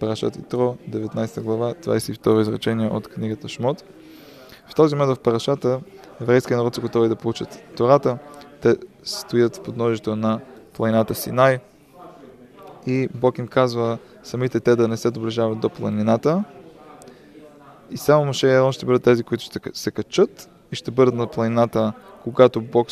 Парашат Итро, 19 глава, 22 изречение от книгата Шмот. В този момент в Парашата еврейския народ са готови да получат Тората. Те стоят в подножието на планината Синай и Бог им казва самите те да не се доближават до планината. И само Моше и Ерон ще бъдат тези, които ще се качат и ще бъдат на планината, когато Бог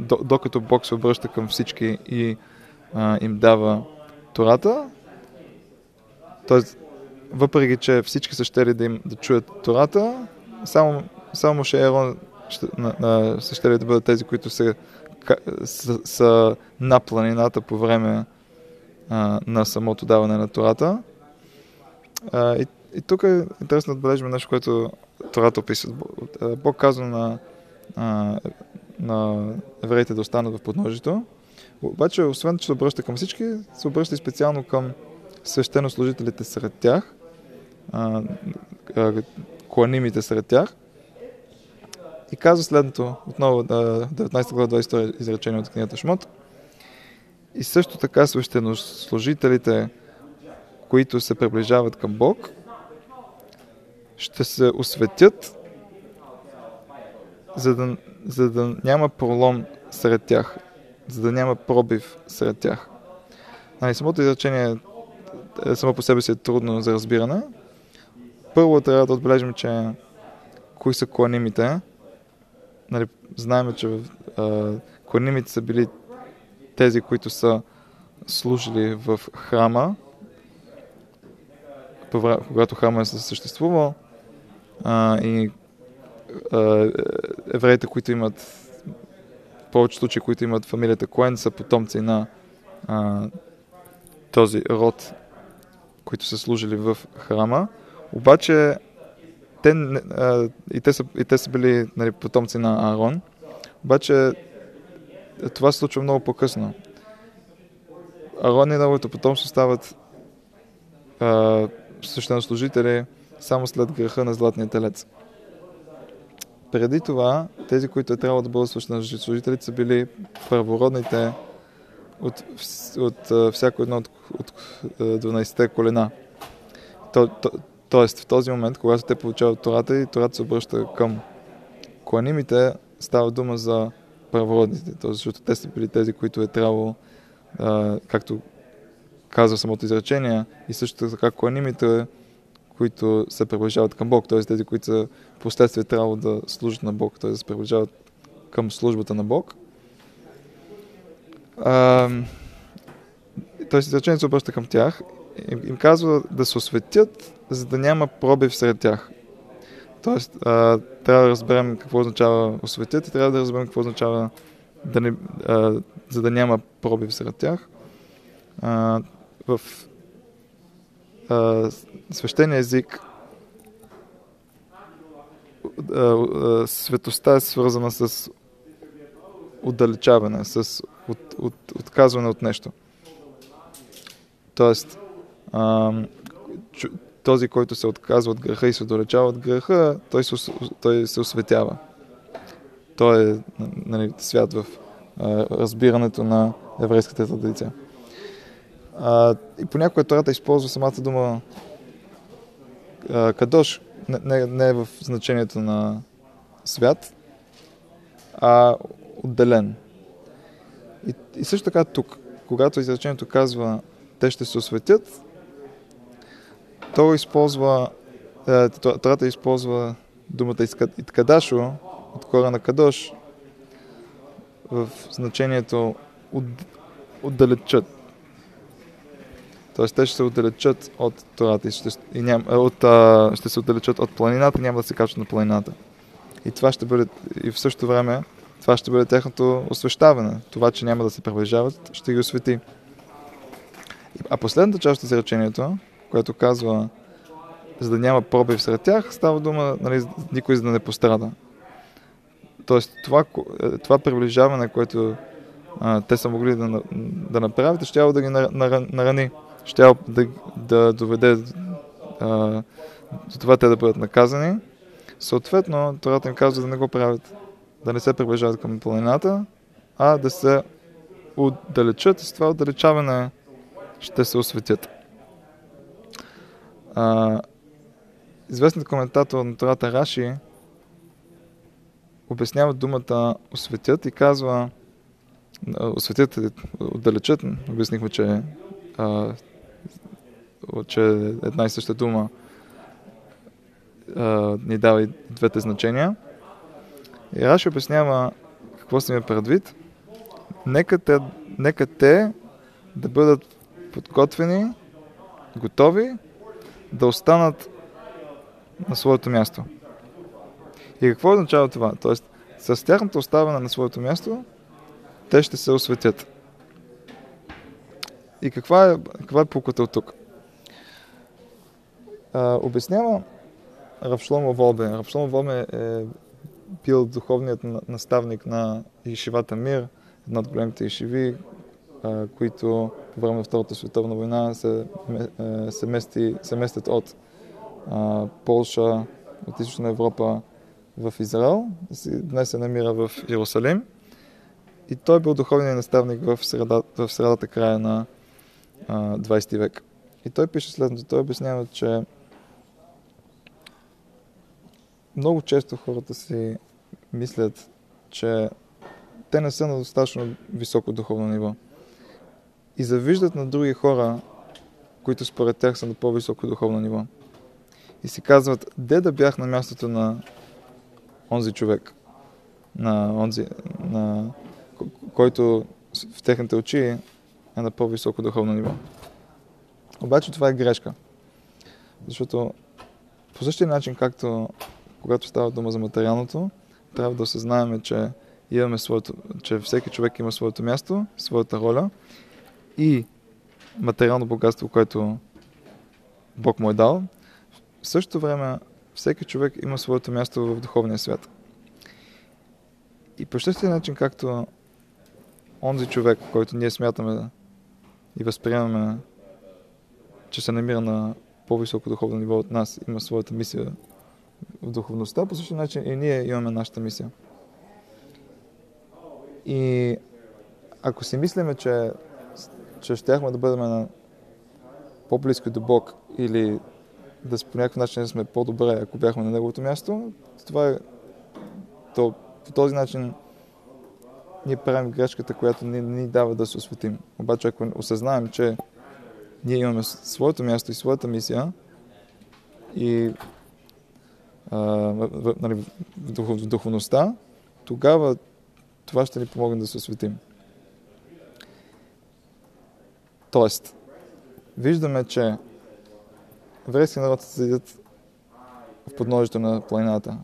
докато Бог се обръща към всички и а, им дава Тората. Тоест, въпреки, че всички са щели да, им, да чуят Тората, само, само Моше и Ерон ще, на, на, са щели да бъдат тези, които са, са, са на планината по време а, на самото даване на Тората. А, и, и тук е интересно да отбележим нещо, което Тората описва. Бог казва на, на евреите да останат в подножието. Обаче, освен, че се обръща към всички, се обръща и специално към свещенослужителите сред тях, а, кланимите сред тях. И казва следното, отново 19 глава 22 изречение от книгата Шмот. И също така свещенослужителите, които се приближават към Бог, ще се осветят, за да, за да няма пролом сред тях, за да няма пробив сред тях. Нали, самото изречение само по себе си е трудно за разбиране. Първо трябва да отбележим, че кои са кланимите. Нали, знаем, че а, кланимите са били тези, които са служили в храма, когато храма е съществувал, а, и а, евреите, които имат в повече случаи, които имат фамилията Коен, са потомци на а, този род, които са служили в храма. Обаче те, и, те са, и те са били нали, потомци на Аарон. Обаче това се случва много по-късно. Арон и неговото потомство стават а, свещенослужители само след греха на Златния телец. Преди това, тези, които е трябвало да бъдат свещенослужители, са били първородните от, от, от всяко едно от, от 12-те колена. То, то, тоест, в този момент, когато те получават Тората и Тората се обръща към кланимите, става дума за първородните, т.е. защото те са били тези, които е трябвало, а, както казва самото изречение, и също така кланимите, които се приближават към Бог, т.е. тези, които са последствие трябвало да служат на Бог, т.е. да се приближават към службата на Бог. т.е. изречението се обръща към тях, им, им казва да се осветят, за да няма пробив сред тях. Тоест, а, трябва да разберем какво означава осветят и трябва да разберем какво означава да не, а, за да няма пробив сред тях. А, в а, свещения език а, а, светостта е свързана с отдалечаване, с от, от, отказване от нещо. Тоест, а, този, който се отказва от греха и се отдалечава от греха, той се, той се осветява. Той е нали, свят в а, разбирането на еврейската традиция. А, и понякога Тората използва самата дума а, кадош, не, не, не е в значението на свят, а отделен. И, и също така тук, когато изречението казва те ще се осветят, той използва, е, Тората използва думата Иткадашо от кора на Кадош в значението от, отдалечат. Тоест те ще се отдалечат от Тората и, ще, и ням, е, от, а, ще се отдалечат от планината, няма да се качат на планината. И това ще бъде, и в същото време, това ще бъде техното освещаване. Това, че няма да се приближават, ще ги освети. А последната част от изречението, което казва, за да няма пробив сред тях, става дума нали, никой за да не пострада. Тоест, това, е, това приближаване, което а, те са могли да, да направят, ще да ги нарани. Ще да, да доведе а, до това те да бъдат наказани. Съответно, Тората им казва да не го правят. Да не се приближават към планината, а да се отдалечат и с това отдалечаване ще се осветят. А, известният коментатор на Тората Раши обяснява думата осветят и казва осветят, отдалечат, обяснихме, че, а, че една и съща дума а, ни дава и двете значения. И Раши обяснява какво се ми е предвид. Нека те, нека те да бъдат подготвени, готови да останат на своето място. И какво означава това? Тоест, с тяхното оставане на своето място, те ще се осветят. И каква е, каква е пуката от тук? А, обяснява Равшломо Волбе. Равшломо Волбе е бил духовният наставник на Ишивата Мир, една от големите ишиви, които по време на Втората световна война се, се, мести, се местят от Полша, от Източна Европа в Израел. Днес се намира в Иерусалим. И той бил духовният наставник в, среда, в средата края на а, 20 век. И той пише следното. Той обяснява, че много често хората си мислят, че те не са на достатъчно високо духовно ниво. И завиждат на други хора, които според тях са на по-високо духовно ниво. И си казват, де да бях на мястото на онзи човек, на онзи, на, който в техните очи е на по-високо духовно ниво. Обаче това е грешка. Защото по същия начин, както когато става дума за материалното, трябва да осъзнаем, че имаме своето, че всеки човек има своето място, своята роля и материално богатство, което Бог му е дал. В същото време всеки човек има своето място в духовния свят. И по същия начин, както онзи човек, който ние смятаме и възприемаме, че се намира на по-високо духовно ниво от нас, има своята мисия в духовността, по същия начин и ние имаме нашата мисия. И ако си мислиме, че, че щяхме да бъдем на по-близко до Бог или да по някакъв начин сме по-добре, ако бяхме на неговото място, това е то, по този начин ние правим грешката, която ни, ни дава да се осветим. Обаче, ако осъзнаем, че ние имаме своето място и своята мисия и в, нали, в, дух, в духовността, тогава това ще ни помогне да се осветим. Тоест, виждаме, че еврейски народ седят в подножието на планината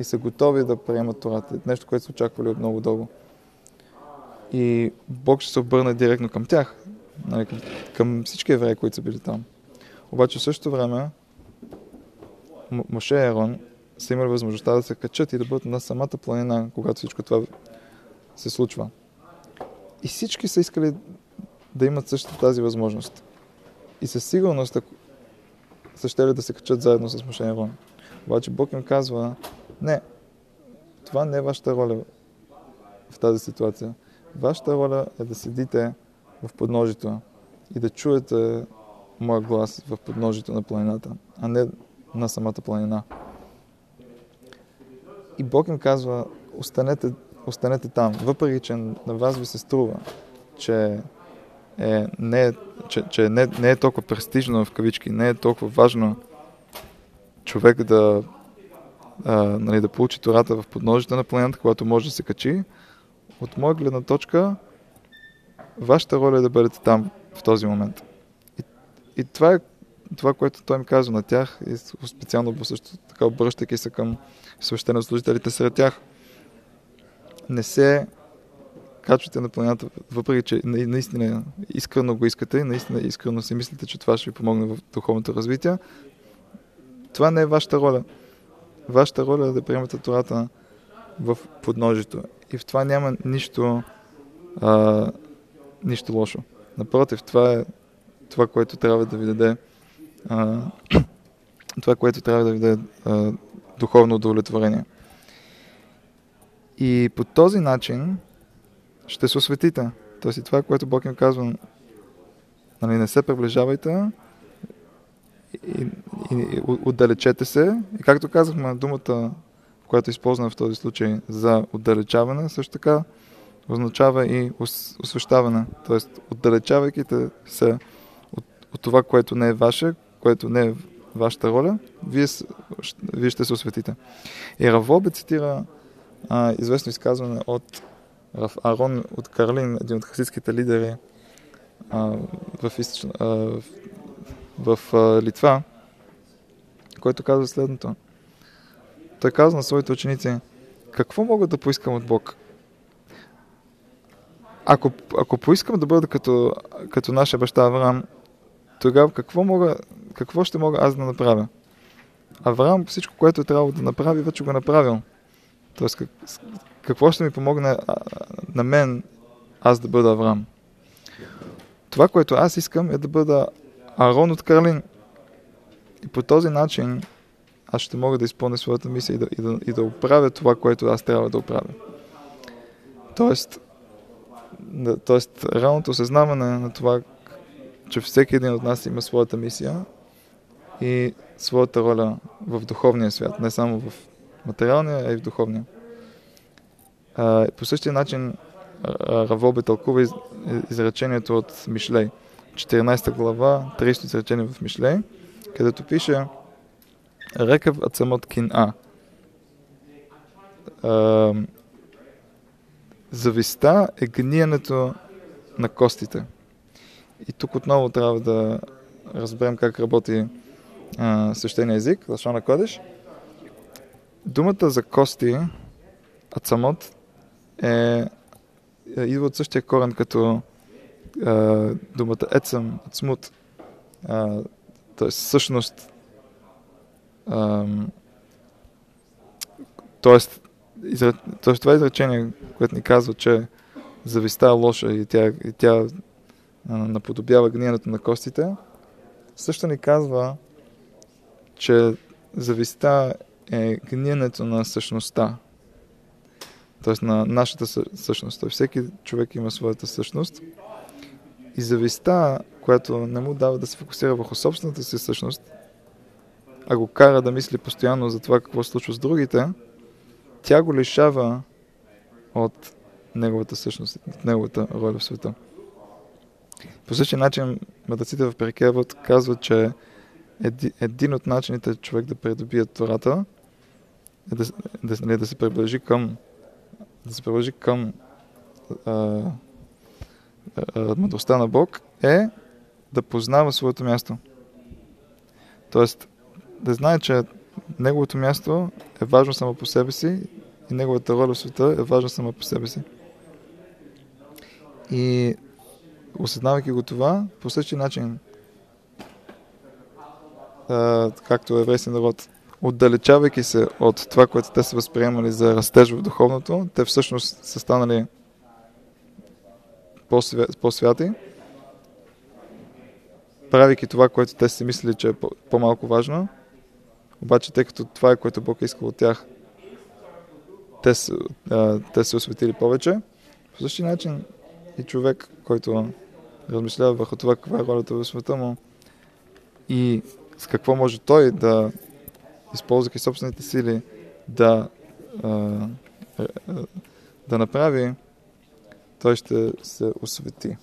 и са готови да приемат Тората. Нещо, което са очаквали от много дълго. И Бог ще се обърне директно към тях, нали, към, към всички евреи, които са били там. Обаче в същото време Моше и Ерон са имали възможността да се качат и да бъдат на самата планина, когато всичко това се случва. И всички са искали да имат същата тази възможност. И със сигурност са ще да се качат заедно с Моше и Ерон. Обаче Бог им казва, не, това не е вашата роля в тази ситуация. Вашата роля е да седите в подножието и да чуете моя глас в подножието на планината, а не на самата планина. И Бог им казва, останете, останете там, въпреки че на вас ви се струва, че, е, не, е, че, че не, не е толкова престижно в кавички, не е толкова важно човек да, а, нали, да получи Тората в подножите на планината, когато може да се качи. От моя гледна точка, вашата роля е да бъдете там в този момент. И, и това е това, което той им казва на тях и специално също така обръщайки се към свещенослужителите сред тях. Не се качвате на планината, въпреки че наистина искрено го искате и наистина искрено си мислите, че това ще ви помогне в духовното развитие. Това не е вашата роля. Вашата роля е да приемате Тората в подножието. И в това няма нищо, а, нищо лошо. Напротив, това е това, което трябва да ви даде това, което трябва да ви даде духовно удовлетворение. И по този начин ще се осветите. Тоест и това, което Бог им казва, нали, не се приближавайте и, и, и отдалечете се. И както казахме, думата, която използваме в този случай за отдалечаване, също така означава и освещаване. Тоест, отдалечавайки се от, от това, което не е ваше, което не е вашата роля, вие, вие ще се осветите. И Равобе цитира а, известно изказване от Рав Арон от Карлин, един от хасидските лидери а, в, източна, а, в, в а, Литва, който казва следното. Той казва на своите ученици, какво мога да поискам от Бог? Ако, ако поискам да бъда като, като нашия баща Авраам, тогава какво, мога, какво ще мога аз да направя? Авраам всичко, което е трябвало да направи, вече го е направил. Тоест, как, какво ще ми помогне на мен аз да бъда Авраам? Това, което аз искам е да бъда Арон от Карлин. И по този начин аз ще мога да изпълня своята мисия и да, и да, и да оправя това, което аз трябва да оправя. Тоест, да, тоест реалното осъзнаване на това, че всеки един от нас има своята мисия и своята роля в духовния свят, не само в материалния, а и в духовния. А, по същия начин Равобе тълкува из, изречението от Мишлей, 14 глава, 30 изречение в Мишлей, където пише Рекав Ацамот Кин А. Зависта е гниенето на костите. И тук отново трябва да разберем как работи а, свещения език, Лашона Кодеш. Думата за кости, ацамот, е, е, идва от същия корен като а, думата ецам, ацмут, т.е. същност. т.е. Изра... Тоест, това е изречение, което ни казва, че зависта е лоша и тя, и тя а, наподобява гниенето на костите, също ни казва, че зависта е гниенето на същността, т.е. на нашата същност. Той всеки човек има своята същност и зависта, която не му дава да се фокусира върху собствената си същност, а го кара да мисли постоянно за това какво случва с другите, тя го лишава от неговата същност, от неговата роля в света. По същия начин мъдреците в Перекевът казват, че един от начините човек да придобие Тората е да, да, да се приближи към да се приближи към а, а, мъдростта на Бог е да познава своето място. Тоест, да знае, че неговото място е важно само по себе си и неговата роля в света е важна само по себе си. И осъзнавайки го това, по същия начин, а, както еврейски народ, отдалечавайки се от това, което те са възприемали за растеж в духовното, те всъщност са станали по-святи, правейки това, което те си мислили, че е по-малко важно, обаче тъй като това е което Бог е искал от тях, те, те се осветили повече. По същия начин и човек, който размишлява върху това каква е ролята в света му и с какво може той да, използвайки собствените сили, да, да направи, той ще се освети.